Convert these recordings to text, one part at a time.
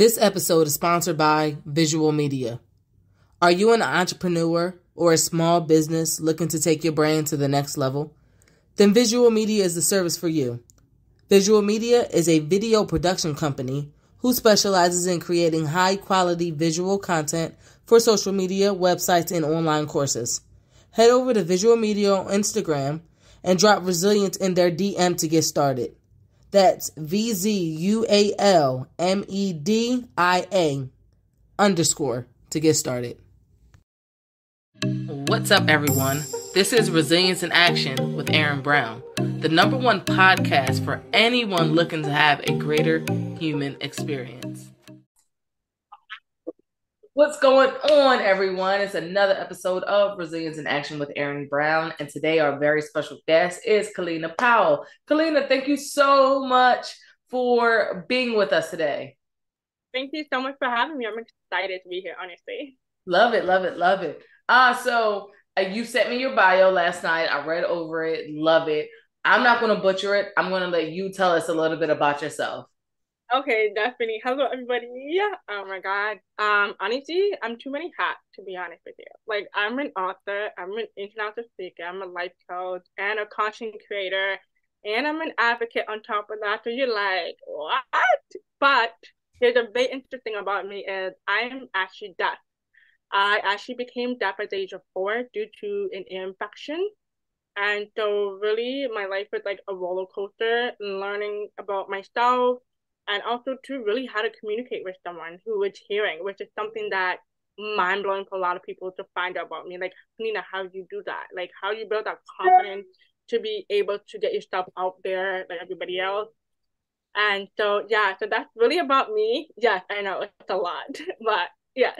This episode is sponsored by Vzual Media. Are you an entrepreneur or a small business looking to take your brand to the next level? Then Vzual Media is the service for you. Vzual Media is a video production company who specializes in creating high quality visual content for social media, websites, and online courses. Head over to Vzual Media on Instagram and drop resilience in their DM to get started. That's V Z U A L M E D I A underscore to get started. What's up, everyone? This is Resilience in Action with Erin Brown, the number one podcast for anyone looking to have a greater human experience. What's going on, everyone? It's another episode of Resilience in Action with Erin Brown. And today, our very special guest is Kellina Powell. Kellina, thank you so much for being with us today. Thank you so much for having me. I'm excited to be here, honestly. Love it, love it, love it. Ah, uh, so uh, you sent me your bio last night. I read over it, love it. I'm not going to butcher it. I'm going to let you tell us a little bit about yourself. Okay, definitely. Hello, everybody. Oh my God. Um, honestly, I'm too many hats to be honest with you. Like, I'm an author, I'm an international speaker, I'm a life coach, and a content creator, and I'm an advocate on top of that. So you're like, what? But here's a very interesting about me is I'm actually deaf. I actually became deaf at the age of four due to an ear infection. And so really my life was like a roller coaster, learning about myself, and also to really how to communicate with someone who is hearing, which is something that mind blowing for a lot of people to find out about me. Like, Nina, how do you do that? Like, how you build that confidence to be able to get yourself out there like everybody else. And so, yeah, so that's really about me. Yes, I know it's a lot, but yeah.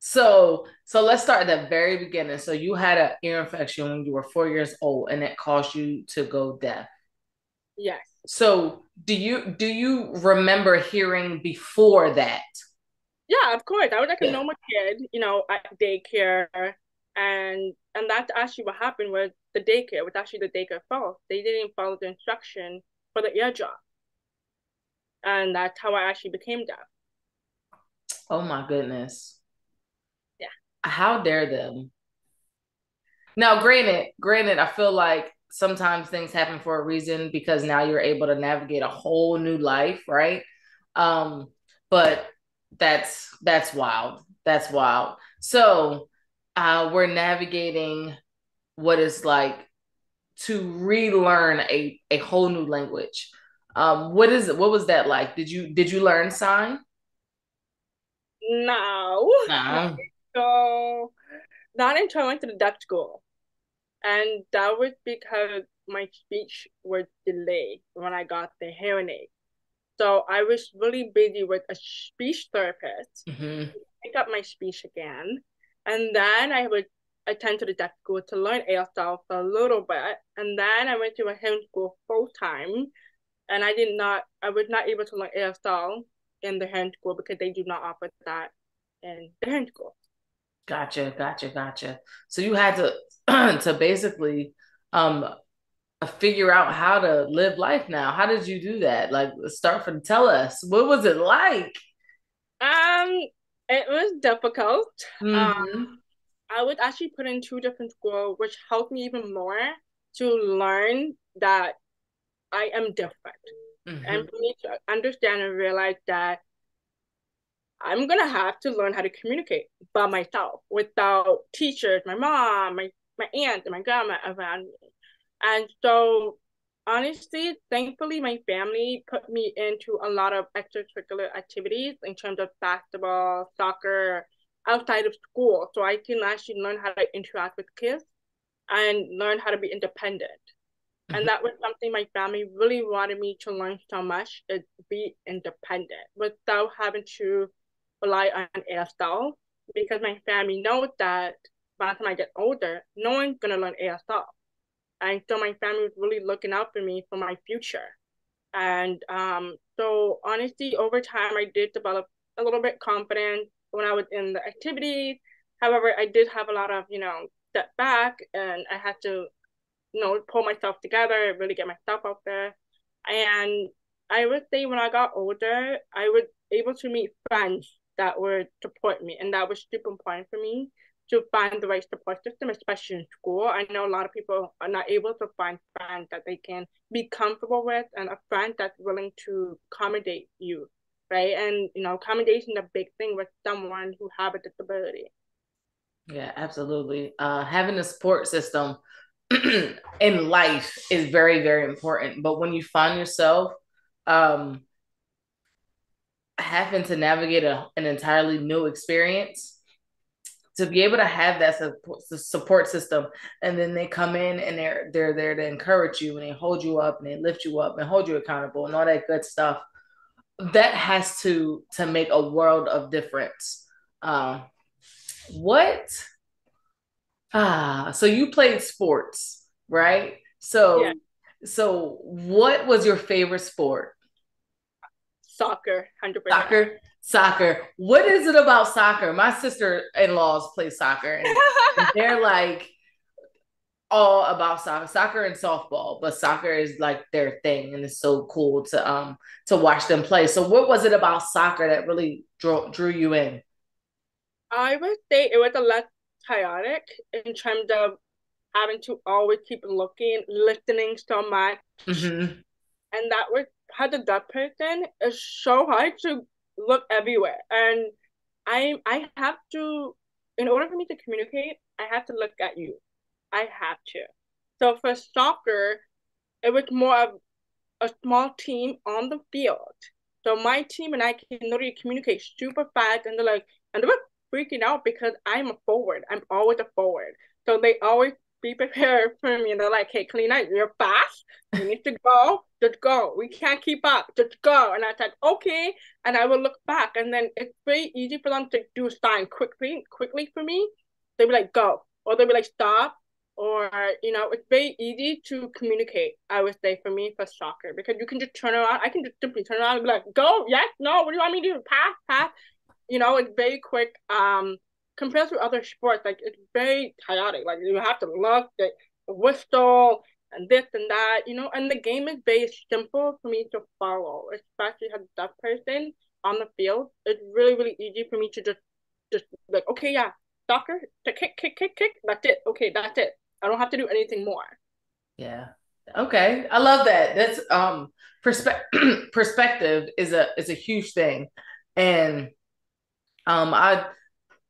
So, so let's start at the very beginning. So, you had an ear infection when you were four years old, and it caused you to go deaf. Yes. So do you do you remember hearing before that? Yeah, of course. I was like a normal kid, you know, at daycare, and and that's actually what happened with the daycare. Was actually the daycare fault. They didn't follow the instruction for the ear drop, and that's how I actually became deaf. Oh my goodness! Yeah. How dare them? Now, granted, granted, I feel like sometimes things happen for a reason because now you're able to navigate a whole new life, right? Um, but that's that's wild. That's wild. So uh, we're navigating what is like to relearn a a whole new language. Um, what is it? What was that like? Did you did you learn sign? No. No. So not until I went to the Dutch school and that was because my speech was delayed when I got the hearing aid. So I was really busy with a speech therapist mm-hmm. to pick up my speech again. And then I would attend to the deaf school to learn ASL for a little bit. And then I went to a hearing school full time. And I did not, I was not able to learn ASL in the hearing school because they do not offer that in the hearing school. Gotcha, gotcha, gotcha. So you had to to basically um figure out how to live life now. How did you do that? Like start from tell us. What was it like? Um it was difficult. Mm-hmm. Um I was actually put in two different schools, which helped me even more to learn that I am different. Mm-hmm. And for me to understand and realize that I'm gonna have to learn how to communicate by myself without teachers, my mom, my my aunt and my grandma around me. And so honestly, thankfully my family put me into a lot of extracurricular activities in terms of basketball, soccer, outside of school. So I can actually learn how to interact with kids and learn how to be independent. Mm-hmm. And that was something my family really wanted me to learn so much is be independent without having to rely on ASL because my family knows that by the time I get older, no one's gonna learn ASL. And so my family was really looking out for me for my future. And um, so honestly, over time, I did develop a little bit confidence when I was in the activities. However, I did have a lot of, you know, step back and I had to, you know, pull myself together, really get myself out there. And I would say when I got older, I was able to meet friends that would support me, and that was super important for me to find the right support system, especially in school. I know a lot of people are not able to find friends that they can be comfortable with and a friend that's willing to accommodate you, right? And you know, accommodation is a big thing with someone who have a disability. Yeah, absolutely. Uh, having a support system in life is very, very important. But when you find yourself um, having to navigate a, an entirely new experience, to be able to have that support system. And then they come in and they're they're there to encourage you and they hold you up and they lift you up and hold you accountable and all that good stuff. That has to to make a world of difference. Uh, what? Ah so you played sports right? So yeah. so what was your favorite sport? Soccer 100% soccer soccer. What is it about soccer? My sister in laws play soccer, and they're like all about soccer, soccer and softball. But soccer is like their thing, and it's so cool to um to watch them play. So, what was it about soccer that really drew drew you in? I would say it was a lot chaotic in terms of having to always keep looking, listening so much, mm-hmm. and that was as a deaf person is so hard to look everywhere. And I I have to in order for me to communicate, I have to look at you. I have to. So for soccer, it was more of a small team on the field. So my team and I can literally communicate super fast and they're like and they were freaking out because I'm a forward. I'm always a forward. So they always be prepared for me. And they're like, hey, Kellina, you're fast. You need to go. Just go. We can't keep up. Just go. And I said, okay. And I will look back. And then it's very easy for them to do a sign quickly, quickly for me. They'll be like, go. Or they'll be like, stop. Or, you know, it's very easy to communicate, I would say, for me for soccer. Because you can just turn around. I can just simply turn around and be like, go, yes, no, what do you want me to do? Pass, pass. You know, it's very quick. Um, compared to other sports, like it's very chaotic. Like you have to look, the whistle, and this and that, you know. And the game is very simple for me to follow, especially as a deaf person on the field. It's really really easy for me to just just like okay yeah soccer kick kick kick kick that's it okay that's it I don't have to do anything more. Yeah. Okay. I love that. That's um perspe- perspective is a is a huge thing. And um I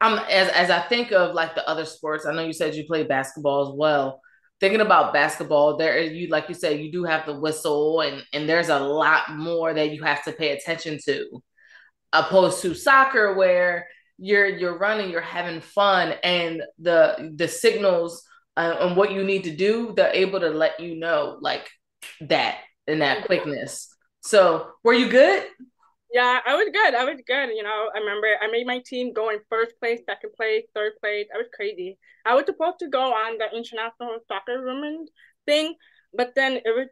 I'm as as I think of like the other sports. I know you said you play basketball as well. Thinking about basketball, there you like you said you do have the whistle, and and there's a lot more that you have to pay attention to, opposed to soccer where you're you're running, you're having fun, and the the signals uh, and what you need to do, they're able to let you know like that in that quickness. So, were you good? Yeah, I was good. I was good. You know, I remember I made my team go in first place, second place, third place. I was crazy. I was supposed to go on the international soccer women thing, but then it was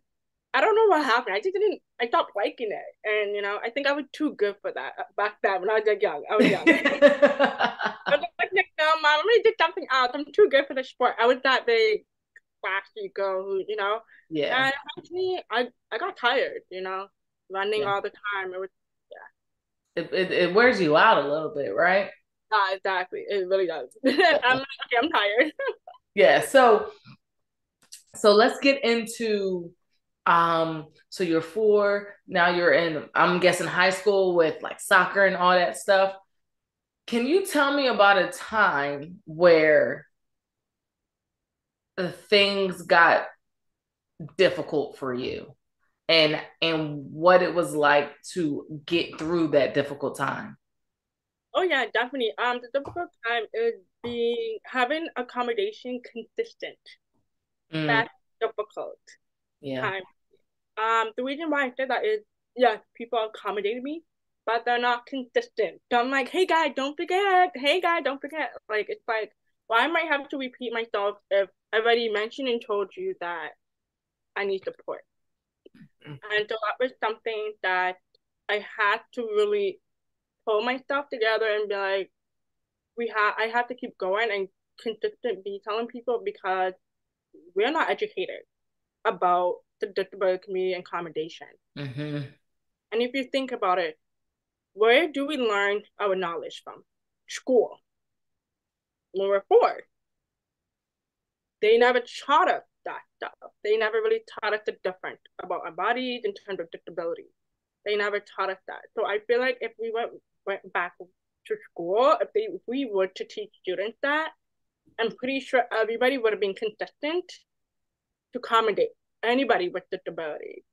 I don't know what happened. I just didn't. I stopped liking it, and you know, I think I was too good for that uh, back then when I was like young. I was young. I was like, no, mom, I'm gonna do something else. I'm too good for the sport. I was that big, flashy girl who, you know. Yeah. And actually, I I got tired. You know, running yeah. all the time. It was it, it, it wears you out a little bit, right? Uh, exactly. It really does. I'm like, okay, I'm tired. yeah. So so let's get into um so you're four, now you're in I'm guessing high school with like soccer and all that stuff. Can you tell me about a time where the things got difficult for you? And and what it was like to get through that difficult time. Oh yeah, definitely. Um, the difficult time is being having accommodation consistent. Mm. That's difficult. Yeah. Time. Um, the reason why I said that is yes, people accommodated me, but they're not consistent. So I'm like, hey guy, don't forget. Hey guy, don't forget. Like it's like, why well, I might have to repeat myself if I've already mentioned and told you that I need support. And so that was something that I had to really pull myself together and be like, we have I have to keep going and consistent be telling people because we're not educated about the disability community and accommodation. Mm-hmm. And if you think about it, where do we learn our knowledge from? School. Number four, they never taught us that stuff. They never really taught us the difference about our bodies in terms of disability. They never taught us that. So I feel like if we went went back to school, if they if we were to teach students that, I'm pretty sure everybody would have been consistent to accommodate anybody with disability.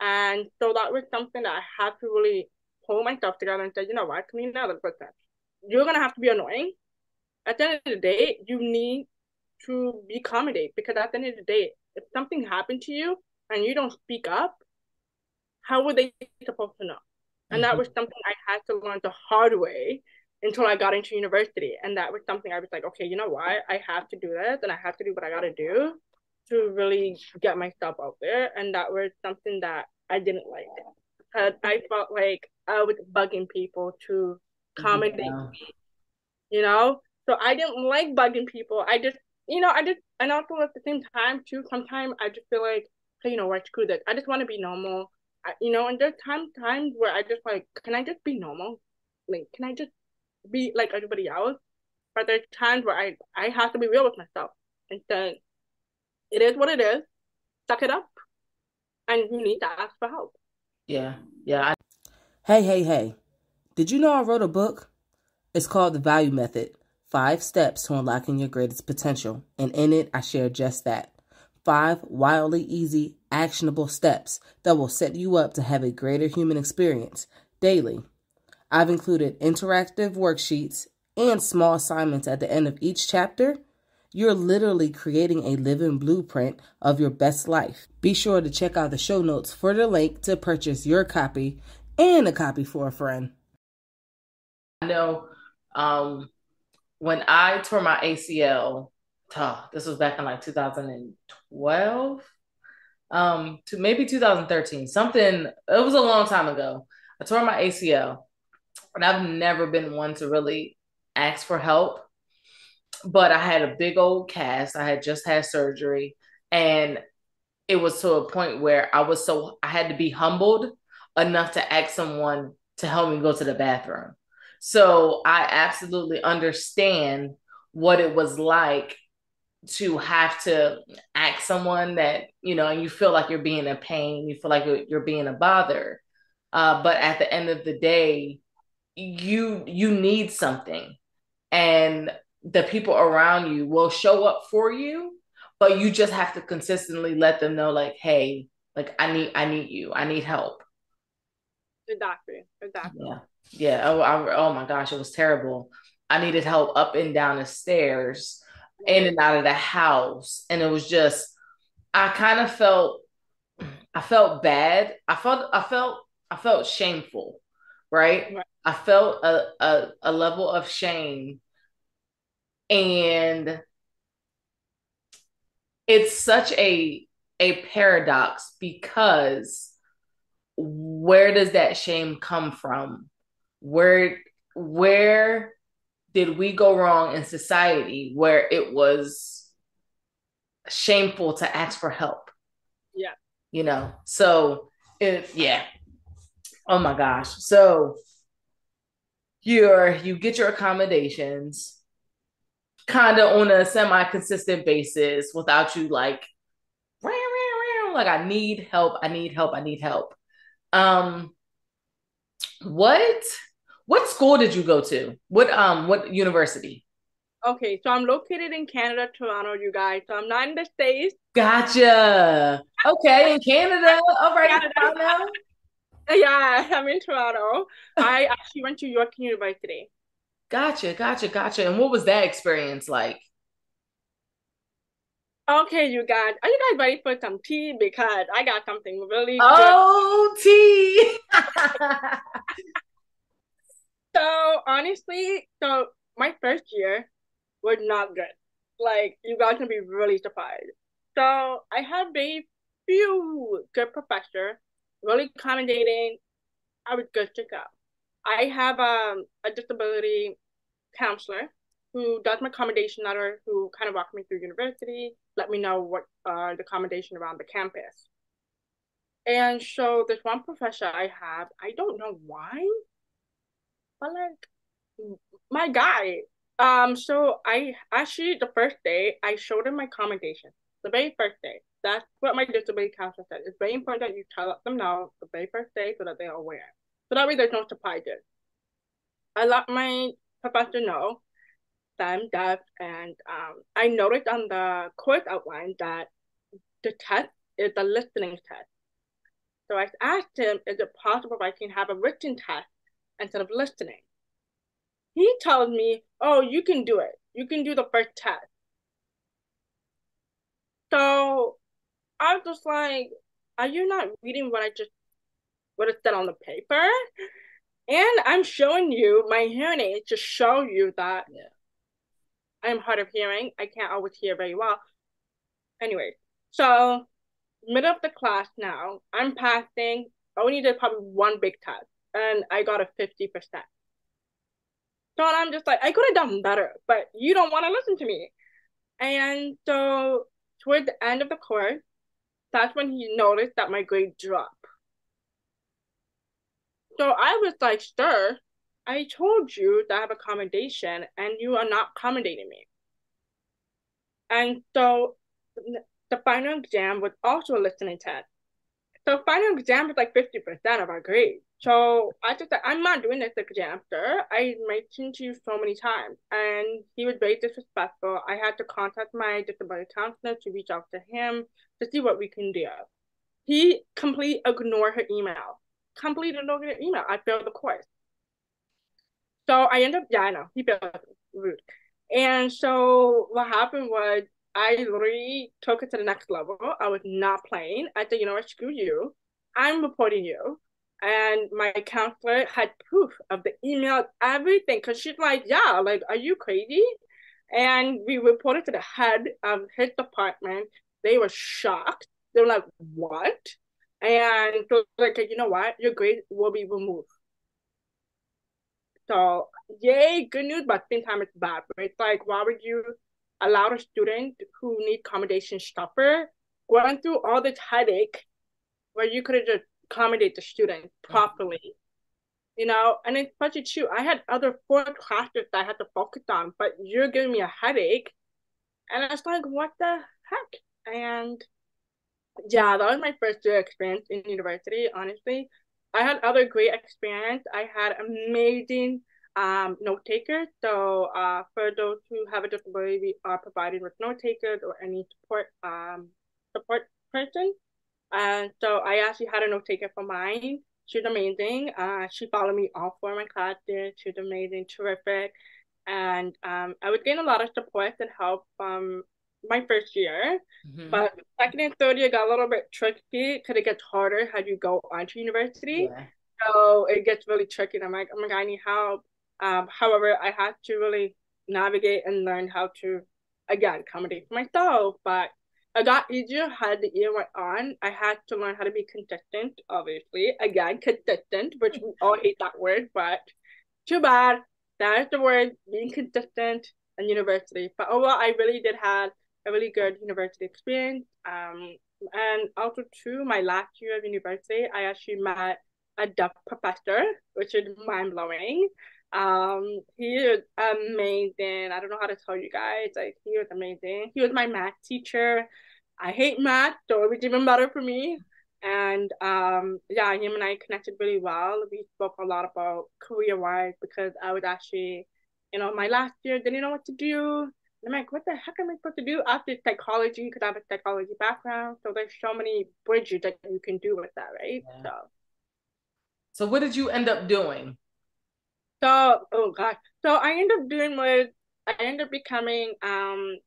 And so that was something that I had to really pull myself together and say, you know what, out the process. You're gonna have to be annoying. At the end of the day, you need to be accommodate because at the end of the day, if something happened to you and you don't speak up, how were they supposed to know? And mm-hmm. that was something I had to learn the hard way until I got into university. And that was something I was like, okay, you know what? I have to do this and I have to do what I gotta do to really get myself out there. And that was something that I didn't like. Cause I felt like I was bugging people to accommodate yeah. me. You know? So I didn't like bugging people. I just you know, I just and also at the same time too, sometimes I just feel like, hey, you know what, screw this. I just want to be normal. I, you know, and there's times times where I just like, can I just be normal? Like, can I just be like everybody else? But there's times where I I have to be real with myself and say, it is what it is. Suck it up, and you need to ask for help. Yeah, yeah. I- hey, hey, hey! Did you know I wrote a book? It's called The Value Method Five Steps to Unlocking Your Greatest Potential. And in it, I share just that. Five wildly easy, actionable steps that will set you up to have a greater human experience daily. I've included interactive worksheets and small assignments at the end of each chapter. You're literally creating a living blueprint of your best life. Be sure to check out the show notes for the link to purchase your copy and a copy for a friend. I know um, when I tore my ACL, oh, this was back in like 2012, um, to maybe 2013, something, it was a long time ago. I tore my ACL, and I've never been one to really ask for help. But I had a big old cast. I had just had surgery, and it was to a point where I was so I had to be humbled enough to ask someone to help me go to the bathroom. So I absolutely understand what it was like to have to ask someone that, you know, and you feel like you're being a pain, you feel like you're, you're being a bother. Uh, but at the end of the day, you you need something. And the people around you will show up for you but you just have to consistently let them know like hey like i need i need you. I need help. Exactly. Exactly. Yeah yeah. Oh, I, oh my gosh, it was terrible. I needed help up and down the stairs, in and out of the house, and it was just, I kind of felt, I felt bad. I felt, I felt, I felt shameful, right? right. I felt a, a a level of shame, and it's such a a paradox because where does that shame come from where where did we go wrong in society where it was shameful to ask for help? Yeah. You know so if yeah. Oh my gosh. So you're you get your accommodations kind of on a semi-consistent basis without you like like i need help i need help i need help. Um what what school did you go to? What um what university? Okay, so I'm located in Canada, Toronto, you guys. So I'm not in the States. Gotcha. Okay, in Canada. All right, Canada. Yeah, I'm in Toronto. I actually went to York University. Gotcha, gotcha, gotcha. And what was that experience like? Okay, you guys, are you guys ready for some tea? Because I got something really oh, good. tea. So honestly, so my first year was not good. Like you guys can be really surprised. So I had very few good professor, really accommodating. I was good to go. I have um, a disability counselor who does my accommodation letter, who kind of walked me through university, let me know what uh, the accommodation around the campus. And so this one professor I have, I don't know why, But like my guy, um, so I actually the first day I showed him my commendation. The very first day. That's what my disability counselor said. It's very important that you tell them now the very first day so that they are aware. So that way there's no surprises. I let my professor know that I'm deaf and um I noticed on the course outline that the test is a listening test. So I asked him, is it possible if I can have a written test instead of listening? He told me, oh, you can do it. You can do the first test. So I was just like, are you not reading what I just what it said on the paper? And I'm showing you my hearing aid to show you that yeah. I'm hard of hearing. I can't always hear very well. Anyway, so middle of the class now, I'm passing. I only did probably one big test, and I got a 50%. So I'm just like, I could have done better, but you don't want to listen to me. And so toward the end of the course, that's when he noticed that my grade dropped. So I was like, sir, I told you to have accommodation and you are not accommodating me. And so the final exam was also a listening test. So final exam was like 50% of our grade. So I just said, I'm not doing this exam, sir. I mentioned to you so many times. And he was very disrespectful. I had to contact my disability counselor to reach out to him to see what we can do. He completely ignored her email. Completely ignored her email. I failed the course. So I ended up, yeah, I know, he failed rude. And so what happened was I literally took it to the next level. I was not playing. I said, you know what, screw you. I'm reporting you. And my counselor had proof of the email, everything. Because she's like, yeah, like, are you crazy? And we reported to the head of his department. They were shocked. They were like, what? And so, like, you know what? Your grade will be removed. So, yay, good news, but same time, it's bad. Right? It's like, why would you allow a student who need accommodation suffer going through all this headache where you could have just accommodate the student properly? You know, and especially too, I had other four classes that I had to focus on, but you're giving me a headache. And I was like, what the heck? And yeah, that was my first year experience in university, honestly. I had other great experience. I had amazing um, note takers. So uh, for those who have a disability, we are provided with note takers or any support um, support person. And so I actually had a note taker for mine. She's amazing. Uh, she followed me all four of my classes. She's amazing, terrific. And um, I was getting a lot of support and help from my first year. Mm-hmm. But second and third year got a little bit tricky because it gets harder as you go on to university. Yeah. So it gets really tricky. And I'm like, oh my God, I need help. Um, however, I had to really navigate and learn how to, again, accommodate for myself. But it got easier had the year went on. I had to learn how to be consistent, obviously. Again, consistent, which we all hate that word, but too bad. That is the word, being consistent in university. But overall, I really did have a really good university experience. Um, and also too, my last year of university, I actually met a deaf professor, which is mind blowing. Um, he is amazing. I don't know how to tell you guys. Like he was amazing. He was my math teacher. I hate math, so it was even better for me. And um, yeah, him and I connected really well. We spoke a lot about career wise because I was actually, you know, my last year didn't know what to do. I'm like, what the heck am I supposed to do after psychology? Because I have a psychology background. So there's so many bridges that you can do with that, right? Yeah. So. So what did you end up doing? So, oh god. So I ended up doing was I ended up becoming um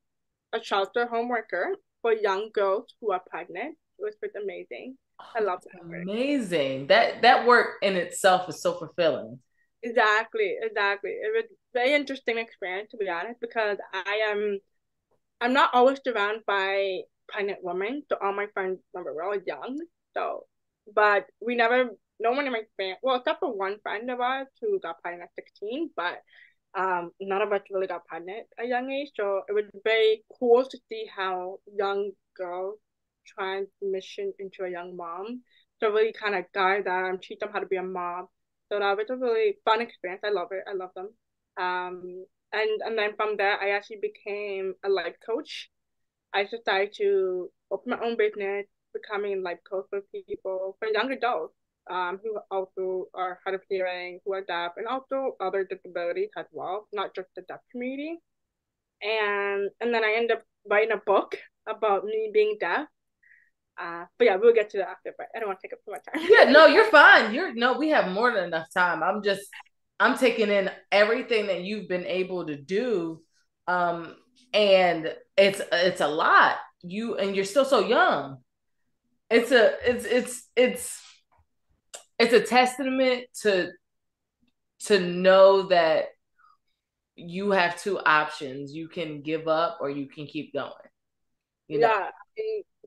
a shelter home worker for young girls who are pregnant. It was pretty amazing. I love that work. Amazing. That that work in itself is so fulfilling. Exactly, exactly. It was very interesting experience to be honest because I am I'm not always surrounded by pregnant women. So all my friends remember we're all young. So but we never no one in my family, well, except for one friend of ours who got pregnant at 16, but um, none of us really got pregnant at a young age. So it was very cool to see how young girls transition into a young mom. to really kind of guide them, teach them how to be a mom So that was a really fun experience. I love it. I love them. Um, and and then from there, I actually became a life coach. I decided to open my own business, becoming life coach for people, for young adults um, who also are hard of hearing, who are deaf, and also other disabilities as well, not just the deaf community. And and then I end up writing a book about me being deaf. Uh, but yeah, we'll get to that after. But I don't want to take up too much time. yeah, no, you're fine. You're no, we have more than enough time. I'm just I'm taking in everything that you've been able to do, um, and it's it's a lot. You and you're still so young. It's a it's it's it's it's a testament to to know that you have two options. You can give up or you can keep going. You know? Yeah.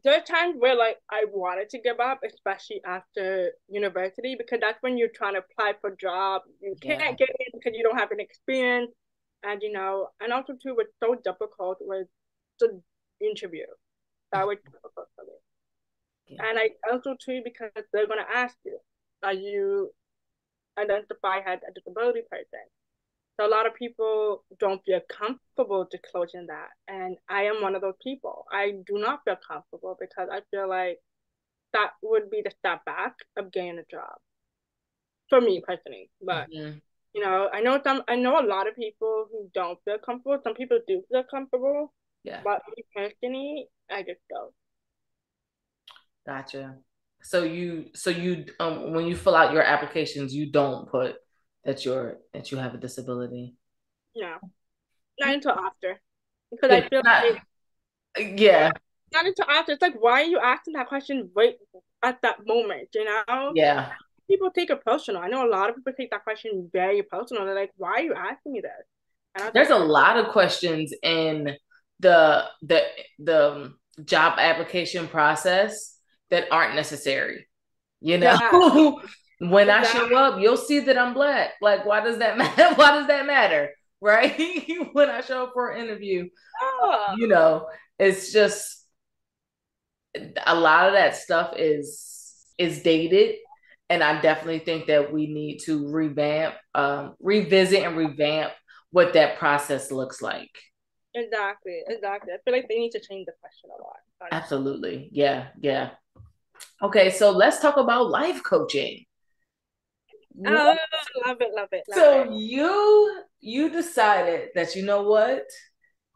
There are times where like I wanted to give up, especially after university, because that's when you're trying to apply for a job. You can't yeah. get in because you don't have an experience. And you know, and also too was so difficult with the interview. That was difficult for me. Yeah. And I also too because they're gonna ask you, are you identify as a disability person? So a lot of people don't feel comfortable disclosing that. And I am one of those people. I do not feel comfortable because I feel like that would be the step back of getting a job. For me personally. But mm-hmm. you know, I know some I know a lot of people who don't feel comfortable. Some people do feel comfortable. Yeah. But me personally, I just don't. Gotcha. So you so you um when you fill out your applications, you don't put that you're that you have a disability. No, not until after, because yeah, I feel not, like yeah, not until after. It's like why are you asking that question right at that moment? You know? Yeah. People take it personal. I know a lot of people take that question very personal. They're like, "Why are you asking me this?" There's a lot of questions in the the the job application process that aren't necessary. You know, yeah. when I show up, you'll see that I'm black. Like, why does that matter? why does that matter? Right? when I show up for an interview, oh. you know, it's just a lot of that stuff is is dated and i definitely think that we need to revamp um, revisit and revamp what that process looks like exactly exactly i feel like they need to change the question a lot absolutely yeah yeah Okay, so let's talk about life coaching. Oh, love it, love it. Love so it. you you decided that you know what?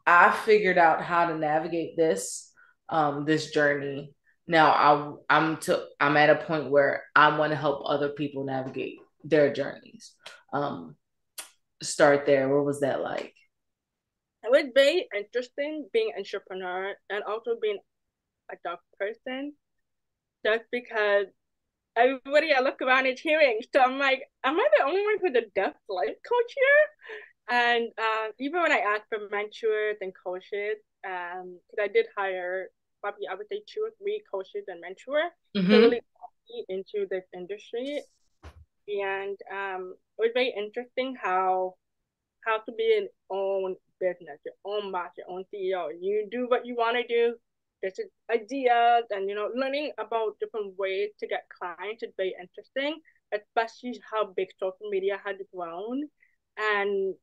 I figured out how to navigate this um this journey. Now I I'm to I'm at a point where I want to help other people navigate their journeys. Um start there. What was that like? It was very interesting being an entrepreneur and also being a dog person just because everybody I look around is hearing. So I'm like, am I the only one who's a deaf life coach here? And um, even when I asked for mentors and coaches, um, because I did hire probably I would say two or three coaches and mentors mm-hmm. to really into this industry. And um, it was very interesting how how to be an own business, your own boss, your own CEO. You do what you want to do, there's ideas and you know learning about different ways to get clients is very interesting especially how big social media has grown and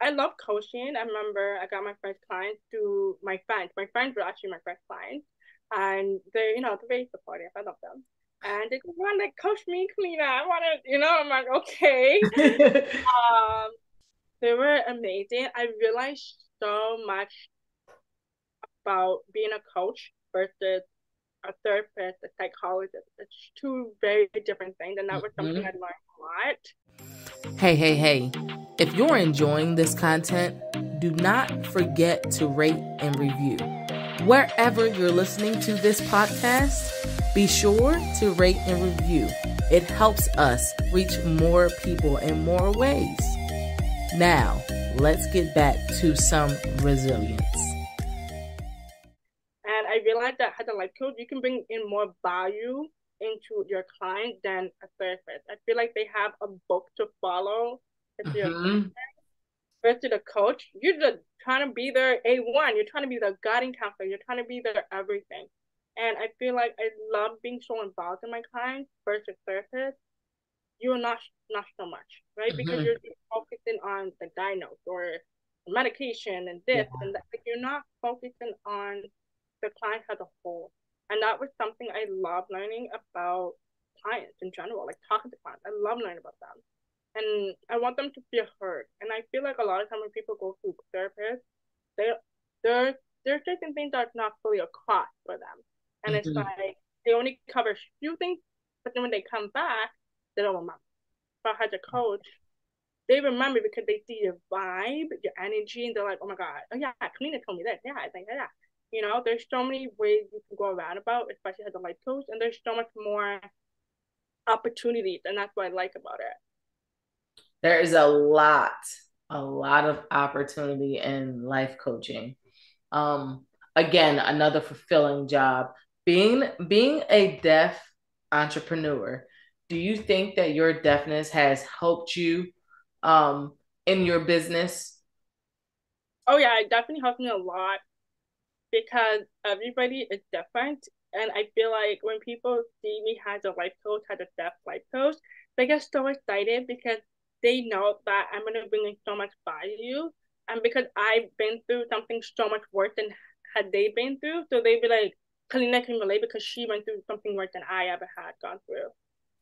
I love coaching. I remember I got my first clients through my friends. My friends were actually my first clients. And they, you know, they're very supportive. I love them. And they go, want to coach me, Kellina. I want to, you know, I'm like, okay. um, they were amazing. I realized so much about being a coach versus a therapist, a psychologist. It's two very different things, and that was something mm-hmm. I learned a lot. Hey, hey, hey. If you're enjoying this content, do not forget to rate and review. Wherever you're listening to this podcast, be sure to rate and review. It helps us reach more people in more ways. Now, let's get back to some resilience realized that as a life coach, you can bring in more value into your client than a therapist. I feel like they have a book to follow. mm-hmm. versus a coach, you're just trying to be their A1. You're trying to be their guiding counselor. You're trying to be their everything. And I feel like I love being so involved in my clients versus therapist you're not not so much, right? Mm-hmm. Because you're focusing on the diagnose or medication and this yeah. and that. Like you're not focusing on the client as a whole. And that was something I love learning about clients in general, like talking to clients. I love learning about them. And I want them to feel heard. And I feel like a lot of time when people go through therapists, they there there's certain things that are not fully across for them. And mm-hmm. it's like they only cover a few things, but then when they come back, they don't remember. But as a coach, they remember because they see your vibe, your energy, and they're like, oh my God, oh yeah, Kellina told me this. Yeah, I think, yeah. You know, there's so many ways you can go around about, especially as a life coach, and there's so much more opportunities, and that's what I like about it. There is a lot, a lot of opportunity in life coaching. Um, again, another fulfilling job. Being being a deaf entrepreneur, do you think that your deafness has helped you um in your business? Oh yeah, it definitely helped me a lot because everybody is different. And I feel like when people see me as a life coach, as a deaf life coach, they get so excited because they know that I'm gonna bring in so much value. And because I've been through something so much worse than had they been through, so they'd be like, Kellina can relate because she went through something worse than I ever had gone through.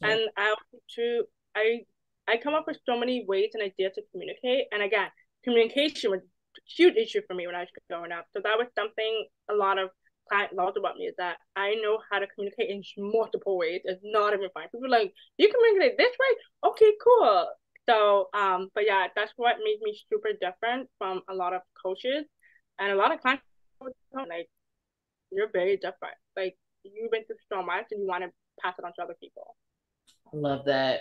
Yeah. And I also too I I come up with so many ways and ideas to communicate. And again, communication was huge issue for me when I was growing up. So that was something a lot of clients loved about me is that I know how to communicate in multiple ways. It's not even fine. People like, you communicate this way? Okay, cool. So um, but yeah, that's what made me super different from a lot of coaches and a lot of clients like you're very different. Like you've been through so much and you want to pass it on to other people. I love that.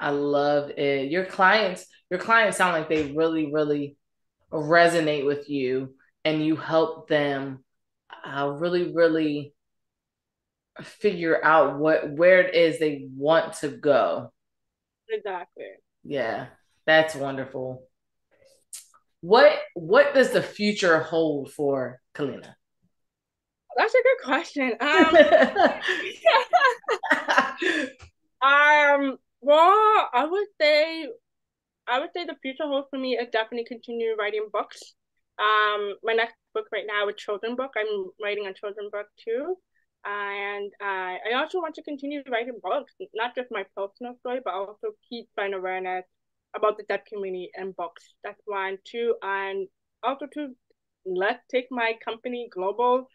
I love it. Your clients, your clients sound like they really, really resonate with you and you help them uh, really really figure out what where it is they want to go. Exactly. Yeah that's wonderful. What what does the future hold for kellina? That's a good question. Um um well i would say I would say the future holds for me is definitely continue writing books. Um, my next book right now is children book. I'm writing a children book too, and uh, I also want to continue writing books, not just my personal story, but also keep finding awareness about the deaf community and books. That's one. Two, and also to let's take my company global,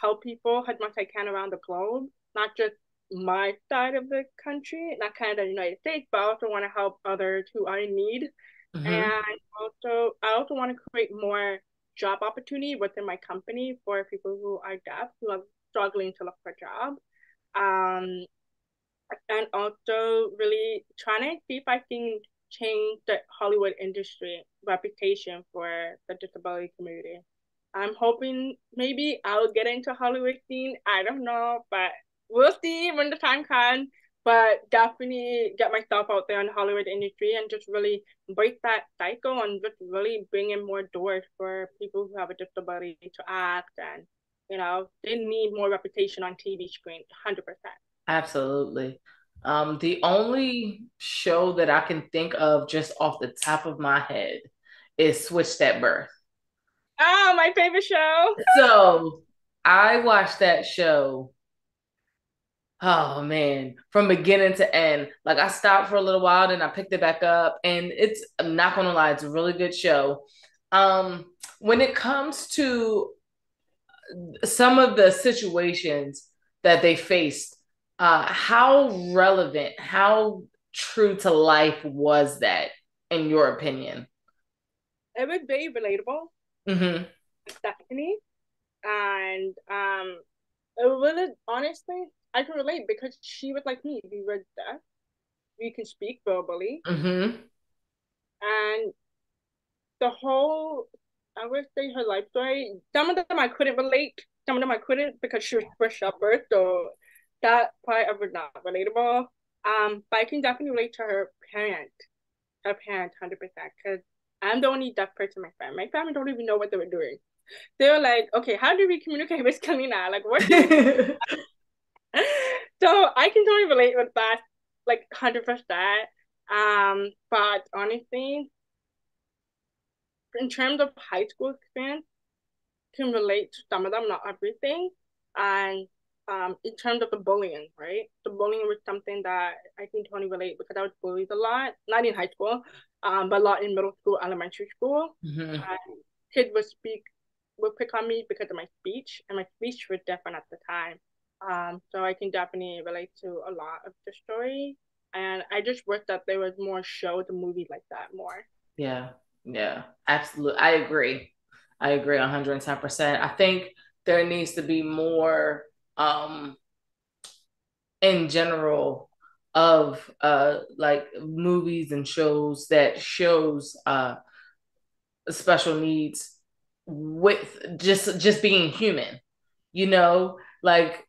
help people as much as I can around the globe, not just my side of the country, not kind of the United States, but I also want to help others who are in need. Mm-hmm. And also, I also want to create more job opportunity within my company for people who are deaf, who are struggling to look for a job. Um, and also really trying to see if I can change the Hollywood industry reputation for the disability community. I'm hoping maybe I'll get into Hollywood scene. I don't know, but we'll see when the time comes. But definitely get myself out there in the Hollywood industry and just really break that cycle and just really bring in more doors for people who have a disability to act and you know they need more reputation on TV screen, hundred percent. Absolutely. Um, the only show that I can think of just off the top of my head is Switched at Birth. Oh, my favorite show. so I watched that show oh man, from beginning to end. Like I stopped for a little while, then I picked it back up, and it's I'm not gonna lie, it's a really good show. Um, when it comes to some of the situations that they faced, uh, how relevant, how true to life was that, in your opinion? It was very relatable. Mm-hmm. Daphne, and um, it really honestly I can relate because she was like me. We were deaf. We can speak verbally. Mm-hmm. And the whole, I would say her life story, some of them I couldn't relate. Some of them I couldn't because she was fresh up birth. So that part of it not relatable. Um, but I can definitely relate to her parent. Her parent, 100%. Because I'm the only deaf person in my family. My family don't even know what they were doing. They were like, okay, how do we communicate with Kellina? Like, what? so I can totally relate with that. like hundred percent. Um, but honestly, in terms of high school experience, can relate to some of them, not everything. And um, in terms of the bullying, right? The bullying was something that I can totally relate because I was bullied a lot, not in high school, um, but a lot in middle school, elementary school. Mm-hmm. kids would speak, would pick on me because of my speech, and my speech was different at the time. Um, so I can definitely relate to a lot of the story. And I just wish that there was more shows and movies like that more. Yeah, yeah, absolutely. I agree. I agree 110%. I think there needs to be more um in general of uh like movies and shows that shows uh special needs with just just being human you know like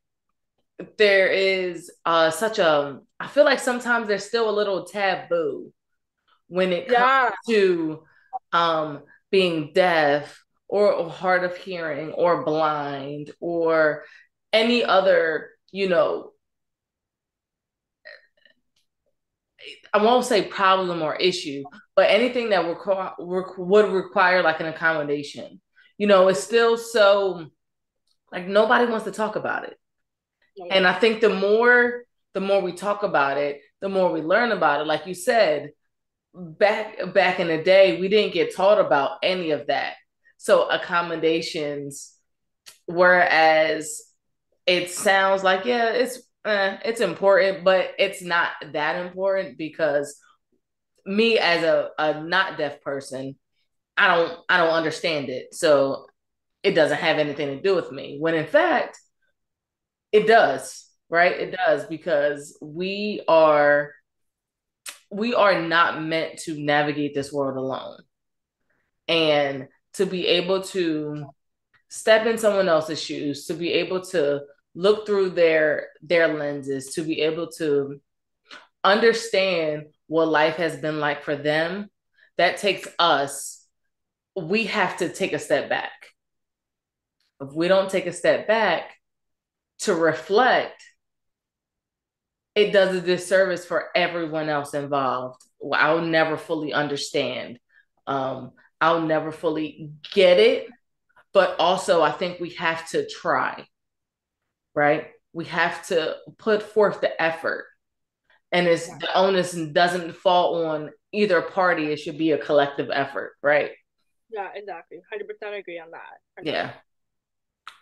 there is uh such a i feel like sometimes there's still a little taboo when it comes to um being deaf or hard of hearing or blind or any other, you know, I won't say problem or issue, but anything that requ- would require like an accommodation. You know, it's still so like nobody wants to talk about it. And I think the more the more we talk about it, the more we learn about it. Like you said, back back in the day, we didn't get taught about any of that. So accommodations, whereas it sounds like yeah, it's eh, it's important, but it's not that important because me as a, a not deaf person, I don't I don't understand it. So it doesn't have anything to do with me. When in fact, it does, right? It does because we are we are not meant to navigate this world alone. And to be able to step in someone else's shoes, to be able to look through their their lenses to be able to understand what life has been like for them that takes us we have to take a step back if we don't take a step back to reflect it does a disservice for everyone else involved i'll never fully understand um, i'll never fully get it but also i think we have to try right? We have to put forth the effort. And it's the onus doesn't fall on either party. It should be a collective effort, right? Yeah, exactly. 100% agree on that. Yeah.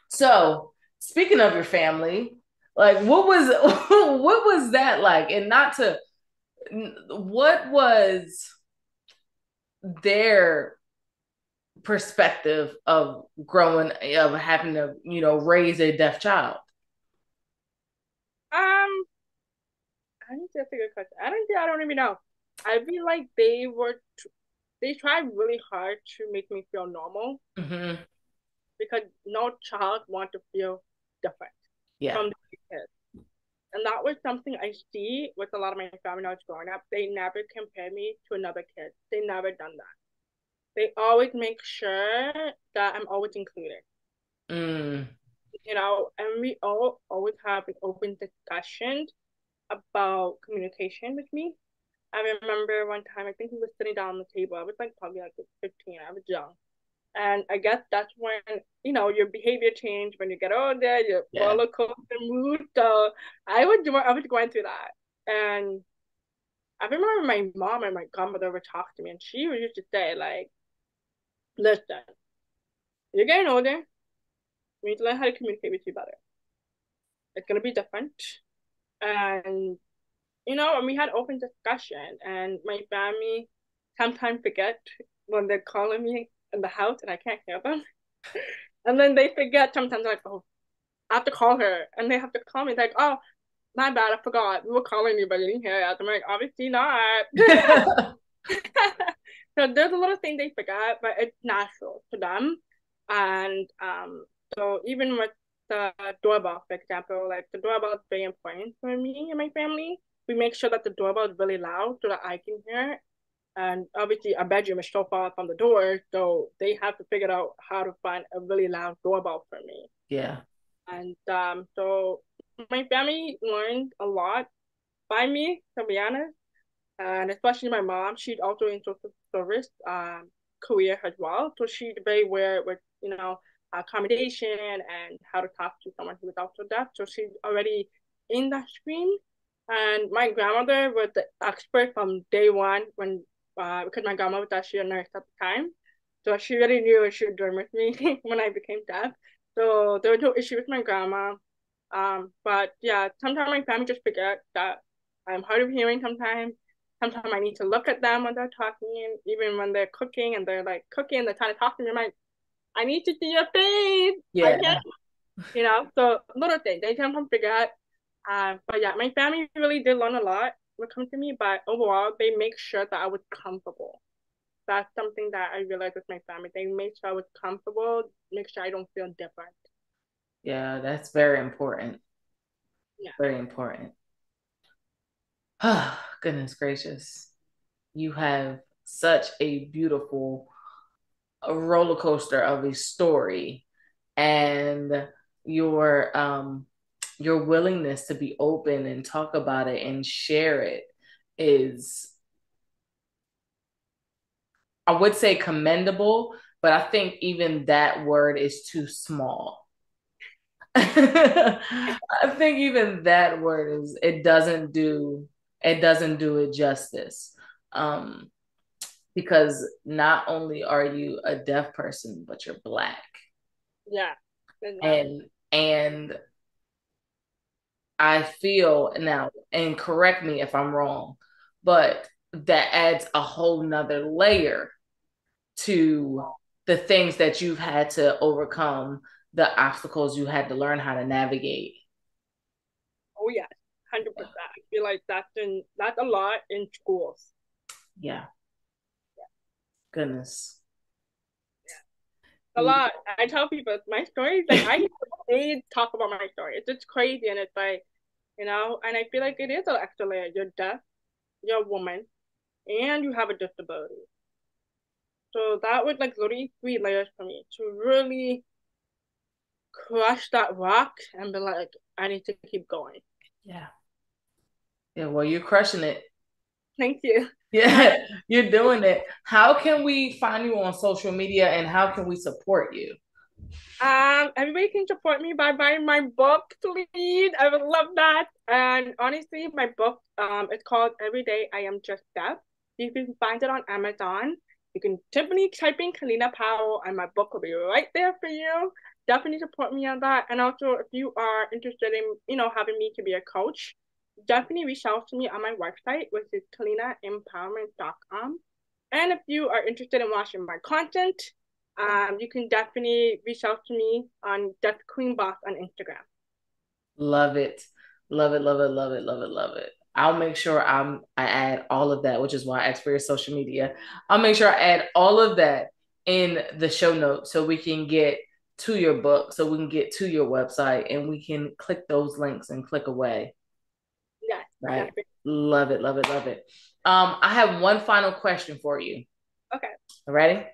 So, speaking of your family, like what was what was that like? And not to what was their perspective of growing of having to, you know, raise a deaf child? Um, I think that's a good question. I don't think I don't even know. I feel like they were, they tried really hard to make me feel normal. Mm-hmm. Because no child want to feel different yeah. from the kids. And that was something I see with a lot of my family when I was growing up. They never compare me to another kid. They never done that. They always make sure that I'm always included. Mm you know, and we all always have an open discussion about communication with me. I remember one time, I think he was sitting down on the table. I was like probably like 15, I was young. And I guess that's when, you know, your behavior change when you get older, your yeah. roller coaster mood. So I was, I was going through that. And I remember my mom and my grandmother would talk to me, and she would used to say, like, listen, you're getting older, we need to learn how to communicate with you better. It's gonna be different. And you know, and we had open discussion and my family sometimes forget when they're calling me in the house and I can't hear them. and then they forget sometimes like, oh, I have to call her and they have to call me like, oh, my bad, I forgot. We were calling you, but you didn't hear it. I'm like, obviously not. so there's a little thing they forget, but it's natural to them. And um, so even with the doorbell, for example, like the doorbell is very important for me and my family. We make sure that the doorbell is really loud so that I can hear. And obviously, our bedroom is so far from the door, so they have to figure out how to find a really loud doorbell for me. Yeah. And um, so my family learned a lot by me, to be honest. And especially my mom, she's also in social service um, career as well. So she's very aware with, you know, accommodation and how to talk to someone who is also deaf. So she's already in that stream. And my grandmother was the expert from day one when uh, because my grandma was actually a nurse at the time. So she really knew what she was doing with me when I became deaf. So there was no issue with my grandma. Um, but yeah, sometimes my family just forget that I'm hard of hearing sometimes. Sometimes I need to look at them when they're talking, even when they're cooking and they're like cooking and they're trying to talk to me. I'm like, I need to see your face. Yeah. You know, so little things they sometimes forget. Uh, but yeah, my family really did learn a lot when come to me, but overall, they make sure that I was comfortable. That's something that I realized with my family. They make sure I was comfortable, make sure I don't feel different. Yeah, that's very important. Yeah. Very important. Oh, goodness gracious. You have such a beautiful a roller coaster of a story and your um your willingness to be open and talk about it and share it is I would say commendable, but I think even that word is too small. I think even that word is it doesn't do it doesn't do it justice. Um because not only are you a deaf person, but you're black. Yeah. And and I feel now, and correct me if I'm wrong, but that adds a whole nother layer to the things that you've had to overcome, the obstacles you had to learn how to navigate. Oh yeah, hundred percent. I feel like that's in that's a lot in schools. Yeah. yeah. Goodness. Yeah. A lot. I tell people my story. Like I they talk about my story. It's just crazy, and it's like you know, and I feel like it is an extra layer. You're deaf, you're a woman, and you have a disability. So that was like literally three layers for me to really crush that rock and be like, I need to keep going. Yeah. Yeah, well, you're crushing it. Thank you. Yeah, you're doing it. How can we find you on social media and how can we support you? Um, everybody can support me by buying my book, please. I would love that. And honestly, my book, um, it's called Every Day I Am Just Deaf. You can find it on Amazon. You can definitely type in Kellina Powell, and my book will be right there for you. Definitely support me on that. And also, if you are interested in, you know, having me to be a coach, definitely reach out to me on my website, which is kellinaempowerment.com. And if you are interested in watching my content, um, you can definitely reach out to me on Deaf Queen Boss on Instagram. Love it. Love it, love it, love it, love it, love it. I'll make sure I'm I add all of that, which is why I asked for your social media. I'll make sure I add all of that in the show notes so we can get to your book, so we can get to your website and we can click those links and click away. Yeah. Right. Love it, love it, love it. Um, I have one final question for you. Okay. Ready?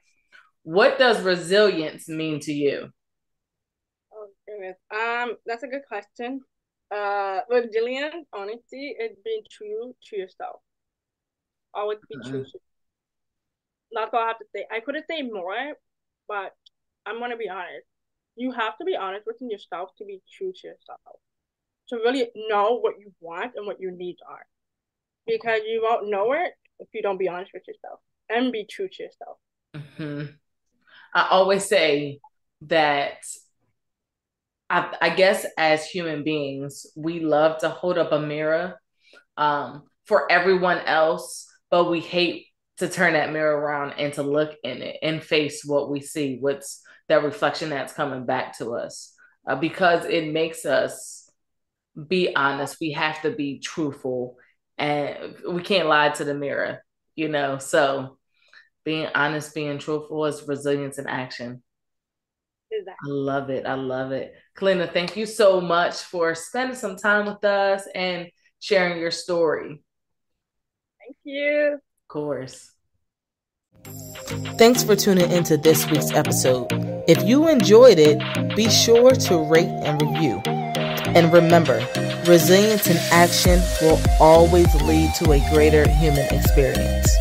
What does resilience mean to you? Oh goodness. Um, that's a good question. Uh, resilience, honestly, is being true to yourself. Always be mm-hmm. true. That's all I have to say. I couldn't say more, but I'm gonna be honest. You have to be honest with yourself to be true to yourself. To really know what you want and what your needs are. Because you won't know it if you don't be honest with yourself and be true to yourself. Mm-hmm. I always say that I, I, guess as human beings, we love to hold up a mirror um, for everyone else, but we hate to turn that mirror around and to look in it and face what we see, what's that reflection that's coming back to us, uh, because it makes us be honest. We have to be truthful, and we can't lie to the mirror, you know. So being honest, being truthful is resilience in action. Exactly. I love it. I love it. Kellina, thank you so much for spending some time with us and sharing your story. Thank you. Of course. Thanks for tuning into this week's episode. If you enjoyed it, be sure to rate and review. And remember, resilience in action will always lead to a greater human experience.